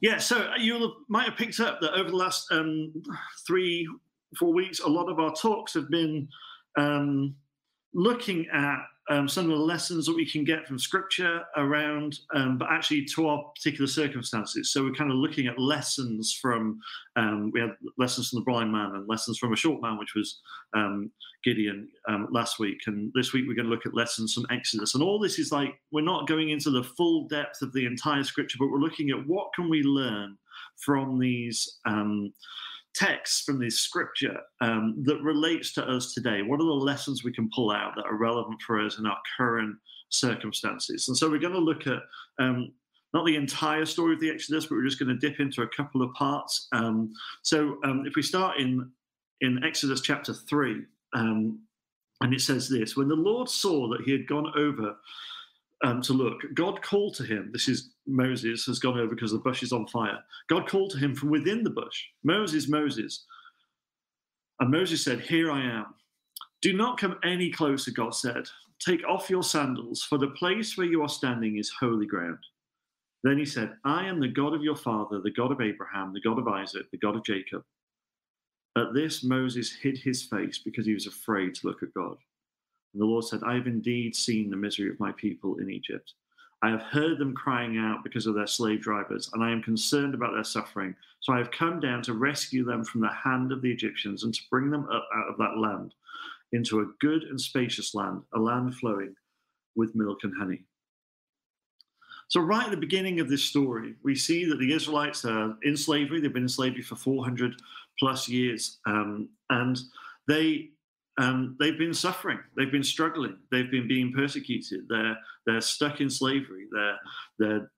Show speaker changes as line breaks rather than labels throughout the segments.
Yeah, so you might have picked up that over the last um, three, four weeks, a lot of our talks have been um, looking at um, some of the lessons that we can get from scripture around, um, but actually to our particular circumstances. So we're kind of looking at lessons from, um, we had lessons from the blind man and lessons from a short man, which was um, Gideon um, last week. And this week we're going to look at lessons from Exodus. And all this is like, we're not going into the full depth of the entire scripture, but we're looking at what can we learn from these um, texts from the scripture um, that relates to us today? What are the lessons we can pull out that are relevant for us in our current circumstances? And so we're going to look at um, not the entire story of the Exodus, but we're just going to dip into a couple of parts. Um, so um, if we start in in Exodus chapter three, um, and it says this: When the Lord saw that he had gone over um, to look. God called to him. This is Moses has gone over because the bush is on fire. God called to him from within the bush Moses, Moses. And Moses said, Here I am. Do not come any closer, God said. Take off your sandals, for the place where you are standing is holy ground. Then he said, I am the God of your father, the God of Abraham, the God of Isaac, the God of Jacob. At this, Moses hid his face because he was afraid to look at God. And the Lord said, I have indeed seen the misery of my people in Egypt. I have heard them crying out because of their slave drivers, and I am concerned about their suffering. So I have come down to rescue them from the hand of the Egyptians and to bring them up out of that land into a good and spacious land, a land flowing with milk and honey. So, right at the beginning of this story, we see that the Israelites are in slavery. They've been in slavery for 400 plus years. Um, and they um, they've been suffering. They've been struggling. They've been being persecuted. They're they're stuck in slavery. They're they're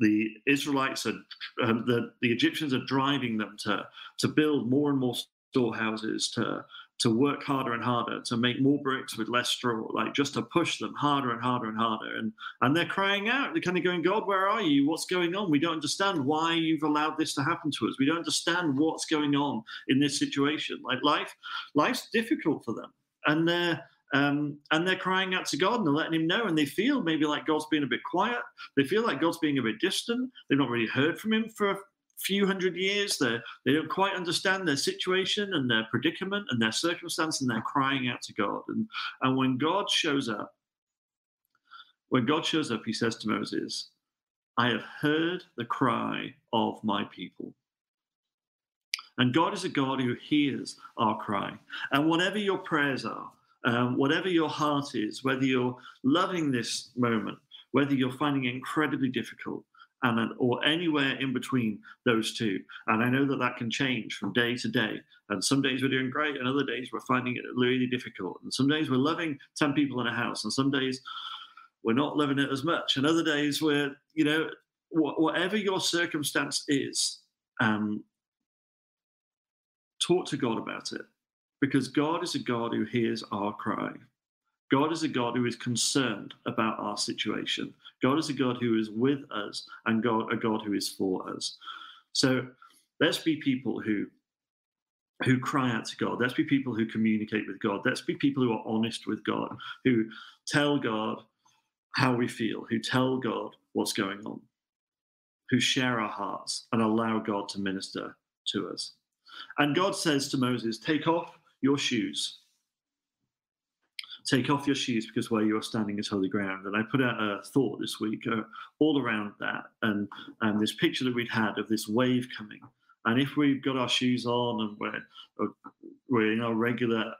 the Israelites are um, the the Egyptians are driving them to to build more and more storehouses to to work harder and harder, to make more bricks with less straw, like just to push them harder and harder and harder. And and they're crying out. They're kind of going, God, where are you? What's going on? We don't understand why you've allowed this to happen to us. We don't understand what's going on in this situation. Like life, life's difficult for them. And they're um, and they're crying out to God and they're letting him know. And they feel maybe like God's being a bit quiet. They feel like God's being a bit distant. They've not really heard from him for few hundred years. They they don't quite understand their situation and their predicament and their circumstance, and they're crying out to God. And and when God shows up, when God shows up, He says to Moses, "I have heard the cry of my people." And God is a God who hears our cry. And whatever your prayers are, um, whatever your heart is, whether you're loving this moment, whether you're finding it incredibly difficult, and or anywhere in between those two. And I know that that can change from day to day. And some days we're doing great, and other days we're finding it really difficult. And some days we're loving ten people in a house, and some days we're not loving it as much. And other days we're, you know, whatever your circumstance is, um, talk to God about it, because God is a God who hears our cry. God is a God who is concerned about our situation. God is a God who is with us and God a God who is for us. So let's be people who who cry out to God. Let's be people who communicate with God. Let's be people who are honest with God, who tell God how we feel, who tell God what's going on, who share our hearts and allow God to minister to us. And God says to Moses, Take off your shoes take off your shoes because where you are standing is holy ground. And I put out a thought this week uh, all around that and, and this picture that we'd had of this wave coming. And if we've got our shoes on and we're, uh, we're in our regular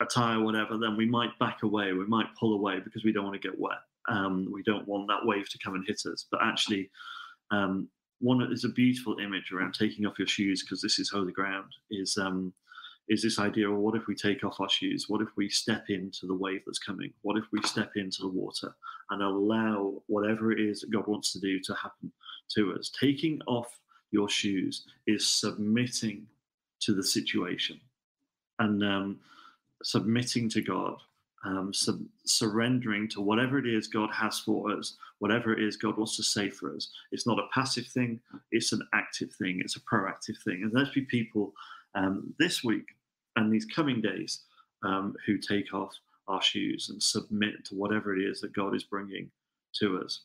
attire, whatever, then we might back away. We might pull away because we don't want to get wet. Um, we don't want that wave to come and hit us. But actually, um, one is a beautiful image around taking off your shoes because this is holy ground. Is um, is this idea of what if we take off our shoes? What if we step into the wave that's coming? What if we step into the water and allow whatever it is that God wants to do to happen to us? Taking off your shoes is submitting to the situation and um, submitting to God, um, sub- surrendering to whatever it is God has for us, whatever it is God wants to say for us. It's not a passive thing, it's an active thing, it's a proactive thing. And let's be people um, this week and these coming days um, who take off our shoes and submit to whatever it is that God is bringing to us.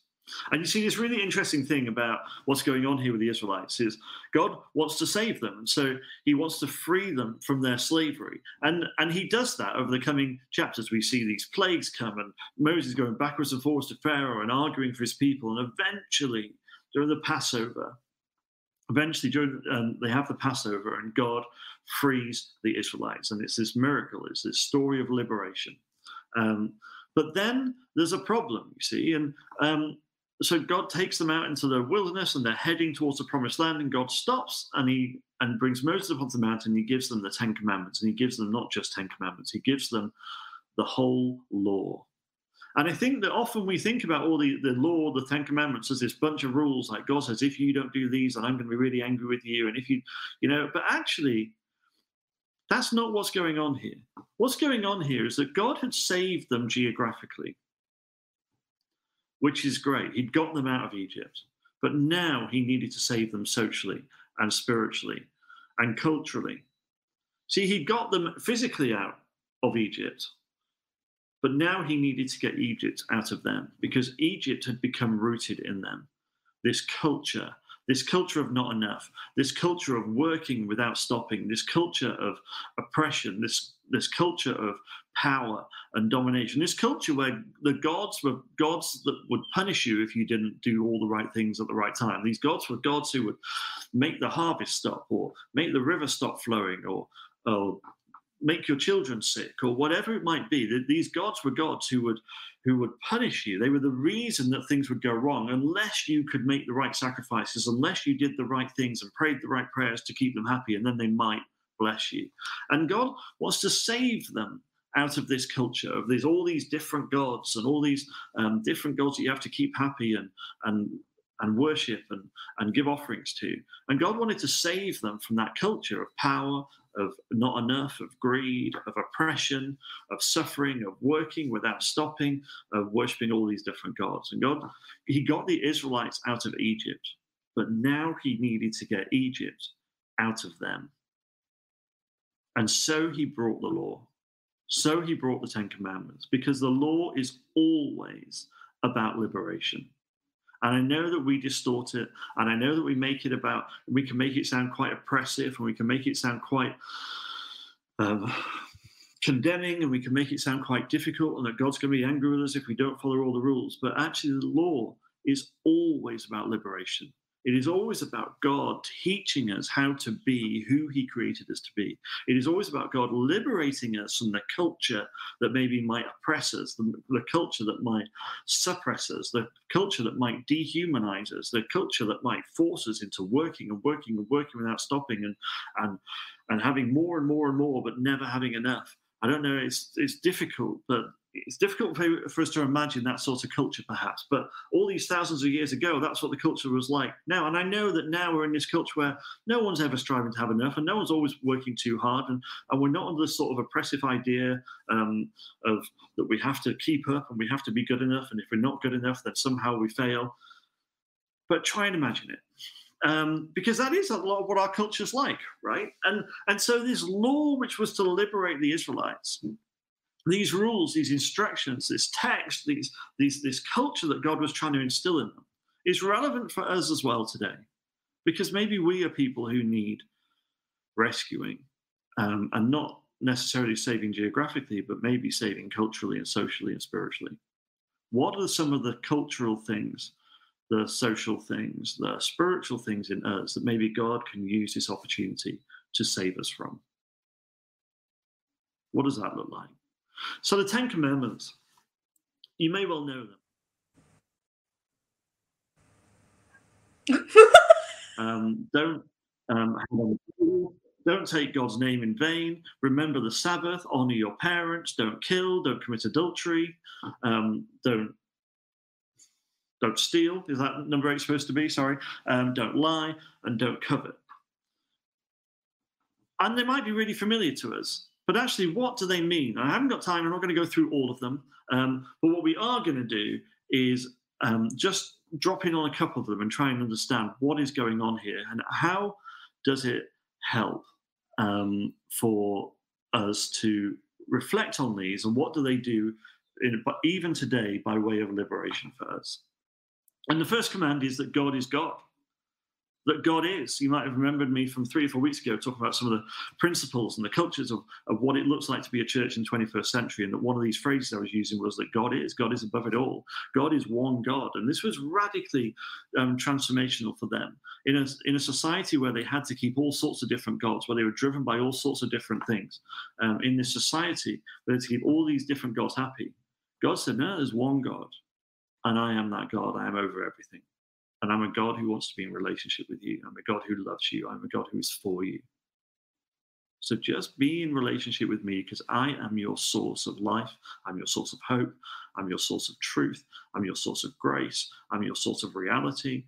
And you see this really interesting thing about what's going on here with the Israelites is God wants to save them. And so he wants to free them from their slavery. And, and he does that over the coming chapters. We see these plagues come and Moses going backwards and forwards to Pharaoh and arguing for his people. And eventually, during the Passover, eventually during um, they have the Passover and God frees the Israelites. And it's this miracle, it's this story of liberation. Um, but then there's a problem, you see, and um, so God takes them out into the wilderness and they're heading towards the promised land, and God stops and he and brings Moses up onto the mountain. And he gives them the Ten Commandments, and he gives them not just Ten Commandments, he gives them the whole law. And I think that often we think about all the, the law, the Ten Commandments, as this bunch of rules, like God says, if you don't do these, then I'm going to be really angry with you. And if you, you know, but actually, that's not what's going on here. What's going on here is that God had saved them geographically which is great. He'd got them out of Egypt, but now he needed to save them socially and spiritually and culturally. See, he got them physically out of Egypt, but now he needed to get Egypt out of them because Egypt had become rooted in them. This culture, this culture of not enough, this culture of working without stopping, this culture of oppression, this, this culture of power and domination. This culture where the gods were gods that would punish you if you didn't do all the right things at the right time. These gods were gods who would make the harvest stop or make the river stop flowing or, or make your children sick or whatever it might be. that These gods were gods who would who would punish you. They were the reason that things would go wrong unless you could make the right sacrifices, unless you did the right things and prayed the right prayers to keep them happy, and then they might bless you. And God wants to save them out of this culture of these all these different gods and all these um, different gods that you have to keep happy and and and worship and, and give offerings to. And God wanted to save them from that culture of power, of not enough, of greed, of oppression, of suffering, of working without stopping, of worshiping all these different gods. And God, He got the Israelites out of Egypt, but now He needed to get Egypt out of them. And so He brought the law. So he brought the Ten Commandments because the law is always about liberation. And I know that we distort it, and I know that we make it about, we can make it sound quite oppressive, and we can make it sound quite um, condemning, and we can make it sound quite difficult, and that God's going to be angry with us if we don't follow all the rules. But actually, the law is always about liberation. It is always about God teaching us how to be who He created us to be. It is always about God liberating us from the culture that maybe might oppress us, the, the culture that might suppress us, the culture that might dehumanize us, the culture that might force us into working and working and working without stopping and and and having more and more and more, but never having enough. I don't know. It's it's difficult, but it's difficult for us to imagine that sort of culture, perhaps. But all these thousands of years ago, that's what the culture was like now. And I know that now we're in this culture where no one's ever striving to have enough, and no one's always working too hard, and, and we're not under this sort of oppressive idea um, of that we have to keep up and we have to be good enough, and if we're not good enough, then somehow we fail. But try and imagine it. Um, because that is a lot of what our culture's like, right? And and so this law, which was to liberate the Israelites, these rules, these instructions, this text, these, these, this culture that God was trying to instill in them is relevant for us as well today. Because maybe we are people who need rescuing um, and not necessarily saving geographically, but maybe saving culturally and socially and spiritually. What are some of the cultural things, the social things, the spiritual things in us that maybe God can use this opportunity to save us from? What does that look like? So the Ten Commandments, you may well know them. um, don't um, don't take God's name in vain. Remember the Sabbath. Honor your parents. Don't kill. Don't commit adultery. Um, don't don't steal. Is that number eight supposed to be? Sorry. Um, don't lie and don't covet. And they might be really familiar to us. But actually, what do they mean? I haven't got time. I'm not going to go through all of them. Um, but what we are going to do is um, just drop in on a couple of them and try and understand what is going on here and how does it help um, for us to reflect on these and what do they do in, even today by way of liberation for us. And the first command is that God is God that God is. You might have remembered me from three or four weeks ago talking about some of the principles and the cultures of, of what it looks like to be a church in the 21st century. And that one of these phrases I was using was that God is, God is above it all. God is one God. And this was radically um, transformational for them in a, in a society where they had to keep all sorts of different gods, where they were driven by all sorts of different things. Um, in this society, they had to keep all these different gods happy. God said, No, there's one God, and I am that God. I am over everything. And I'm a God who wants to be in relationship with you. I'm a God who loves you. I'm a God who is for you. So just be in relationship with me because I am your source of life. I'm your source of hope. I'm your source of truth. I'm your source of grace. I'm your source of reality.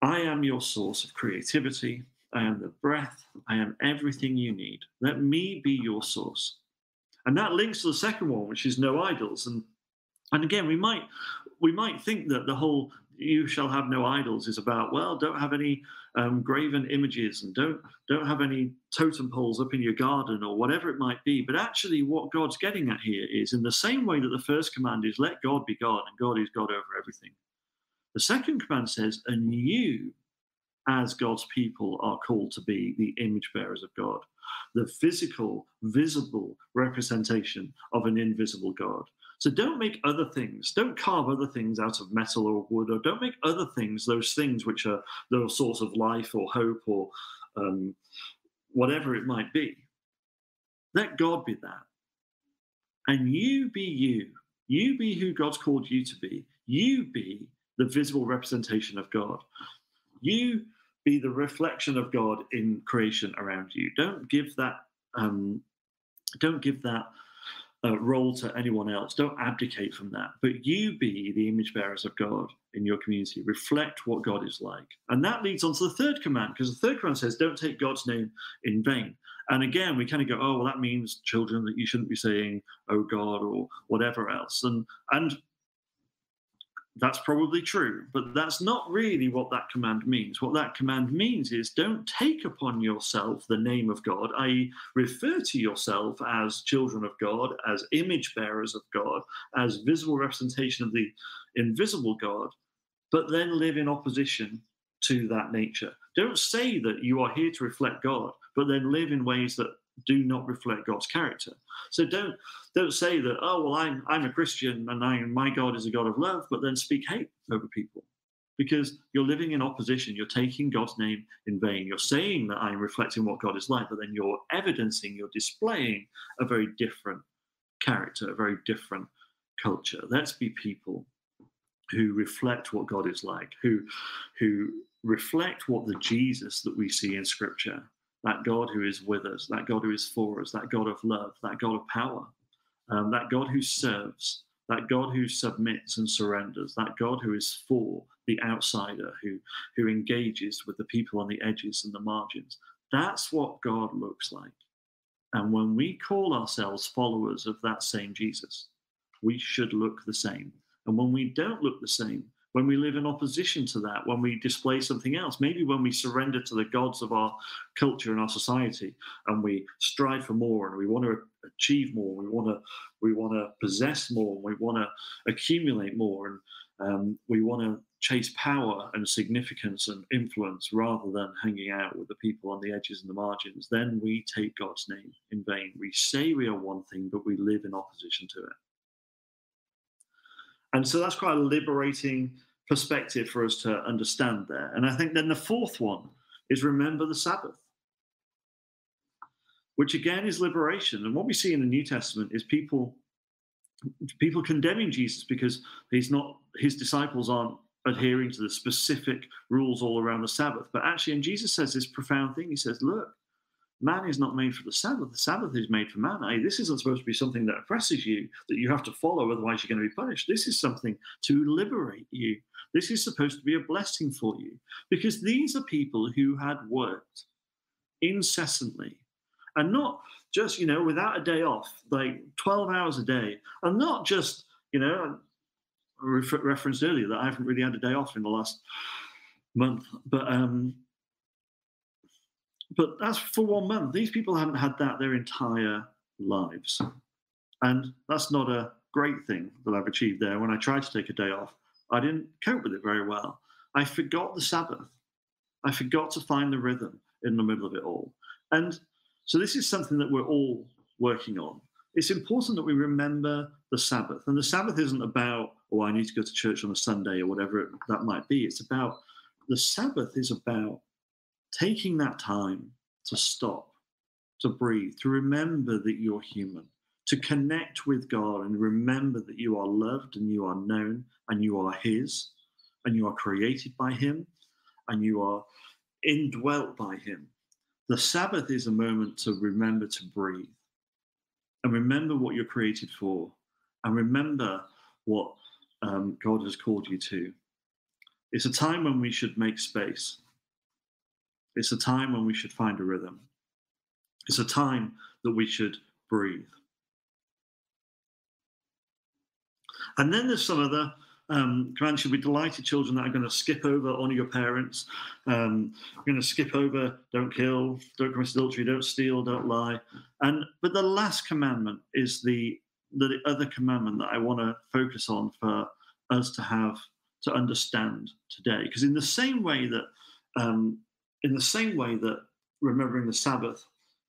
I am your source of creativity. I am the breath. I am everything you need. Let me be your source. And that links to the second one, which is no idols. And and again, we might we might think that the whole you shall have no idols is about well don't have any um, graven images and don't don't have any totem poles up in your garden or whatever it might be. But actually what god's getting at here is in the same way that the first command is let god be god and god is god over everything the second command says and you as god's people are called to be the image bearers of god the physical visible representation of an invisible god so don't make other things, don't carve other things out of metal or wood, or don't make other things, those things which are the source of life or hope or um, whatever it might be. Let God be that. And you be you. You be who God's called you to be. You be the visible representation of God. You be the reflection of God in creation around you. Don't give that. Um, don't give that uh, role to anyone else. Don't abdicate from that, but you be the image bearers of God in your community. Reflect what God is like. And that leads on to the third command, because the third command says, don't take God's name in vain. And again, we kind of go, oh, well, that means children that you shouldn't be saying, oh God, or whatever else. And and that's probably true, but that's not really what that command means. What that command means is don't take upon yourself the name of God, i.e., refer to yourself as children of God, as image bearers of God, as visible representation of the invisible God, but then live in opposition to that nature. Don't say that you are here to reflect God, but then live in ways that do not reflect God's character. So don't don't say that oh well I'm I'm a Christian and I my God is a God of love, but then speak hate over people because you're living in opposition. You're taking God's name in vain. You're saying that I'm reflecting what God is like, but then you're evidencing, you're displaying a very different character, a very different culture. Let's be people who reflect what God is like, who who reflect what the Jesus that we see in Scripture that God who is with us, that God who is for us, that God of love, that God of power, um, that God who serves, that God who submits and surrenders, that God who is for the outsider, who, who engages with the people on the edges and the margins. That's what God looks like. And when we call ourselves followers of that same Jesus, we should look the same. And when we don't look the same, when we live in opposition to that, when we display something else, maybe when we surrender to the gods of our culture and our society, and we strive for more, and we want to achieve more, we want to we want to possess more, we want to accumulate more, and um, we want to chase power and significance and influence rather than hanging out with the people on the edges and the margins, then we take God's name in vain. We say we are one thing, but we live in opposition to it. And so that's quite a liberating perspective for us to understand there. And I think then the fourth one is remember the Sabbath, which again is liberation. And what we see in the New Testament is people people condemning Jesus because he's not his disciples aren't adhering to the specific rules all around the Sabbath. But actually, and Jesus says this profound thing. He says, look, man is not made for the Sabbath. The Sabbath is made for man. Hey, this isn't supposed to be something that oppresses you, that you have to follow, otherwise you're going to be punished. This is something to liberate you. This is supposed to be a blessing for you because these are people who had worked incessantly and not just, you know, without a day off, like 12 hours a day, and not just, you know, referenced earlier that I haven't really had a day off in the last month, but um, but that's for one month. These people haven't had that their entire lives. And that's not a great thing that I've achieved there. When I tried to take a day off, I didn't cope with it very well. I forgot the Sabbath. I forgot to find the rhythm in the middle of it all. And so this is something that we're all working on. It's important that we remember the Sabbath. And the Sabbath isn't about, oh, I need to go to church on a Sunday or whatever it, that might be. It's about, the Sabbath is about taking that time to stop, to breathe, to remember that you're human, to connect with God and remember that you are loved and you are known and you are His and you are created by Him and you are indwelt by Him. The Sabbath is a moment to remember to breathe and remember what you're created for and remember what um, God has called you to. It's a time when we should make space. It's a time when we should find a rhythm. It's a time that we should breathe. And then there's some other um, commands. Should be delighted children that are going to skip over honor your parents. Um, going to skip over don't kill, don't commit adultery, don't steal, don't lie. And but the last commandment is the the other commandment that I want to focus on for us to have to understand today. Because in the same way that um, in the same way that remembering the Sabbath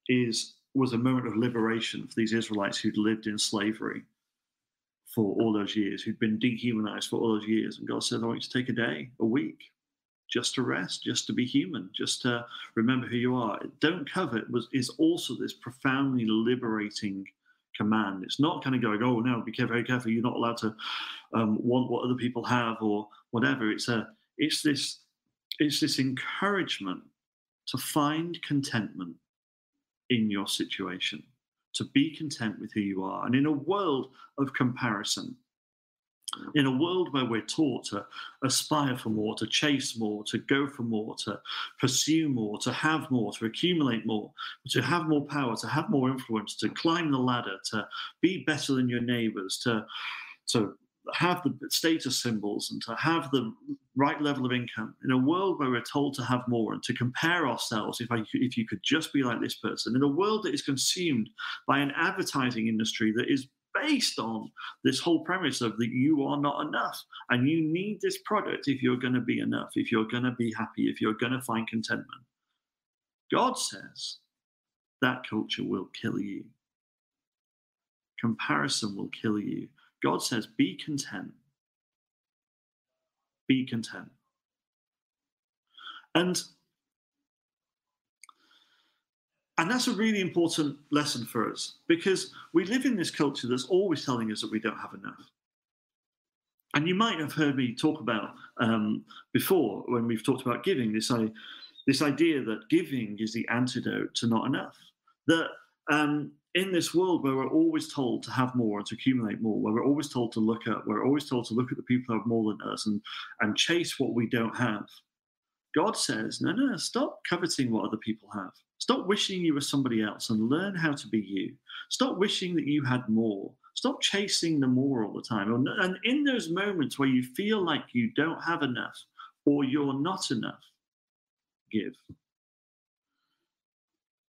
is was a moment of liberation for these Israelites who'd lived in slavery for all those years, who'd been dehumanized for all those years. And God said, I want you to take a day, a week, just to rest, just to be human, just to remember who you are. Don't covet was is also this profoundly liberating command. It's not kind of going, oh no, be very careful. You're not allowed to um, want what other people have or whatever. It's a it's this it's this encouragement to find contentment in your situation to be content with who you are. And in a world of comparison, in a world where we're taught to aspire for more, to chase more, to go for more, to pursue more, to have more, to accumulate more, to have more power, to have more influence, to climb the ladder, to be better than your neighbors, to to have the status symbols and to have the right level of income in a world where we're told to have more and to compare ourselves if I, if you could just be like this person in a world that is consumed by an advertising industry that is based on this whole premise of that you are not enough and you need this product if you're going to be enough if you're going to be happy if you're going to find contentment god says that culture will kill you comparison will kill you God says, be content. Be content. And and that's a really important lesson for us because we live in this culture that's always telling us that we don't have enough. And you might have heard me talk about um, before when we've talked about giving this, I, this idea that giving is the antidote to not enough. That um, in this world where we're always told to have more and to accumulate more, where we're always told to look at, we're always told to look at the people who have more than us and, and chase what we don't have. God says, no, no, stop coveting what other people have. Stop wishing you were somebody else and learn how to be you. Stop wishing that you had more. Stop chasing the more all the time. And in those moments where you feel like you don't have enough or you're not enough, give.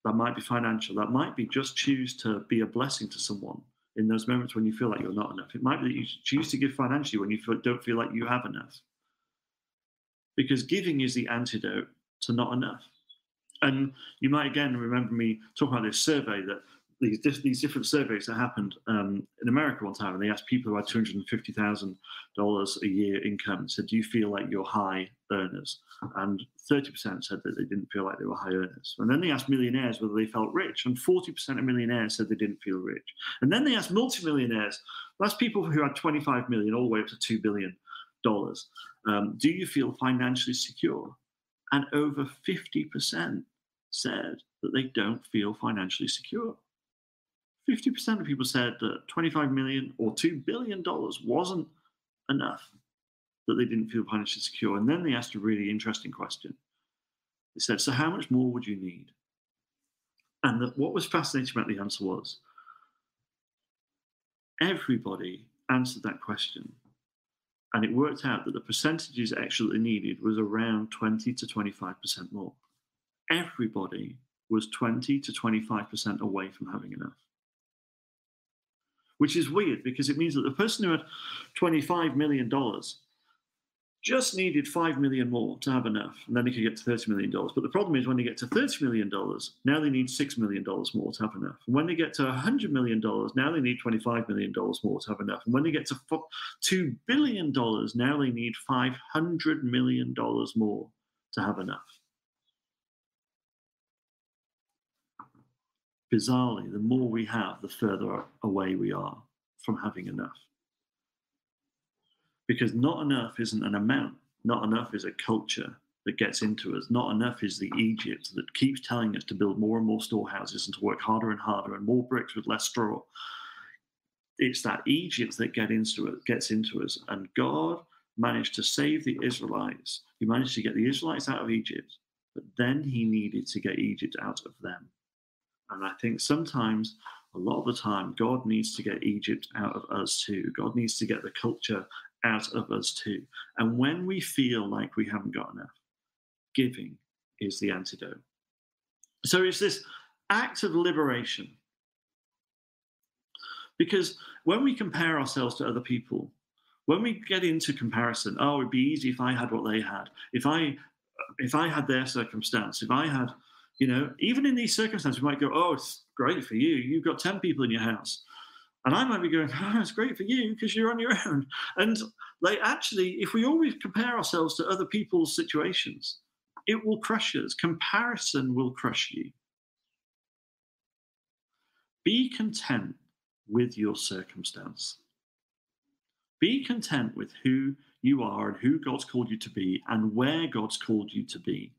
That might be financial. That might be just choose to be a blessing to someone in those moments when you feel like you're not enough. It might be that you choose to give financially when you feel, don't feel like you have enough. Because giving is the antidote to not enough. And you might again remember me talking about this survey that these, these different surveys that happened um, in America one time, and they asked people who had two hundred and fifty thousand dollars a year income, said, "Do you feel like you're high earners?" And thirty percent said that they didn't feel like they were high earners. And then they asked millionaires whether they felt rich, and forty percent of millionaires said they didn't feel rich. And then they asked multimillionaires, that's people who had twenty-five million all the way up to two billion dollars, um, "Do you feel financially secure?" And over fifty percent said that they don't feel financially secure. 50% of people said that 25 million or $2 billion wasn't enough, that they didn't feel financially secure. And then they asked a really interesting question. They said, So, how much more would you need? And what was fascinating about the answer was everybody answered that question. And it worked out that the percentages actually needed was around 20 to 25% more. Everybody was 20 to 25% away from having enough which is weird because it means that the person who had $25 million just needed 5 million more to have enough, and then they could get to thirty million dollars. But the problem is when they get to thirty million dollars, now they need six million dollars more to have enough. And when they get to hundred million dollars, now they need twenty-five million dollars more to have enough. And when they get to two billion dollars, now they need five hundred million dollars more to have enough. Bizarrely, the more we have, the further away we are from having enough because not enough isn't an amount. Not enough is a culture that gets into us. Not enough is the Egypt that keeps telling us to build more and more storehouses and to work harder and harder and more bricks with less straw. It's that Egypt that get into it, gets into us. And God managed to save the Israelites. He managed to get the Israelites out of Egypt, but then he needed to get Egypt out of them. And I think sometimes, a lot of the time, God needs to get Egypt out of us too. God needs to get the culture out of us too. And when we feel like we haven't got enough, giving is the antidote. So it's this act of liberation. Because when we compare ourselves to other people, when we get into comparison, oh, it'd be easy if I had what they had. If I if I had their circumstance, if I had, you know, even in these circumstances, we might go, oh, it's great for you. You've got 10 people in your house. And I might be going, oh, it's great for you because you're on your own. And like actually, if we always compare ourselves to other people's situations, it will crush us. Comparison will crush you. Be content with your circumstance. Be content with who you are and who God's called you to be and where God's called you to be.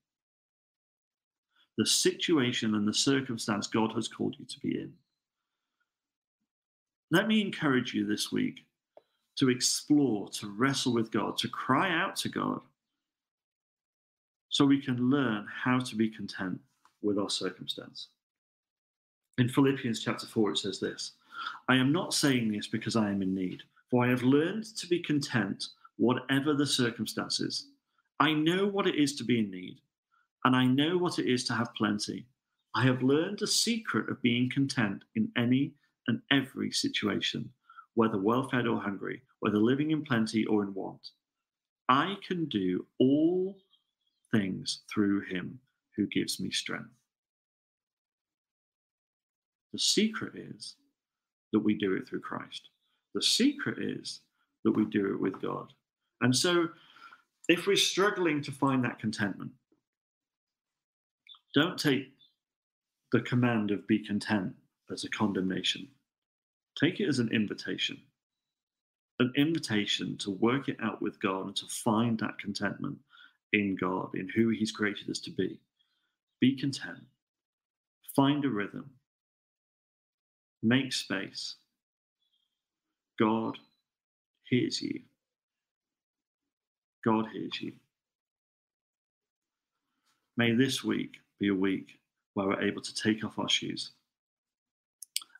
The situation and the circumstance God has called you to be in. Let me encourage you this week to explore, to wrestle with God, to cry out to God, so we can learn how to be content with our circumstance. In Philippians chapter 4, it says this I am not saying this because I am in need, for I have learned to be content whatever the circumstances. I know what it is to be in need, and I know what it is to have plenty. I have learned the secret of being content in any and every situation, whether well fed or hungry, whether living in plenty or in want. I can do all things through him who gives me strength. The secret is that we do it through Christ. The secret is that we do it with God. And so, if we're struggling to find that contentment, don't take the command of be content as a condemnation. Take it as an invitation, an invitation to work it out with God and to find that contentment in God, in who He's created us to be. Be content, find a rhythm, make space. God hears you. God hears you. May this week be a week where we're able to take off our shoes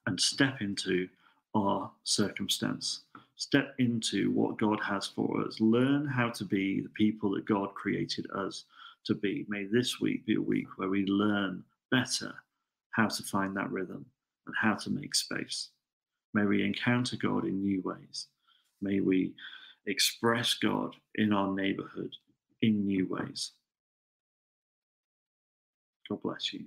and step into our circumstance. Step into what God has for us. Learn how to be the people that God created us to be. May this week be a week where we learn better how to find that rhythm and how to make space. May we encounter God in new ways. May we express God in our neighborhood in new ways. God bless you.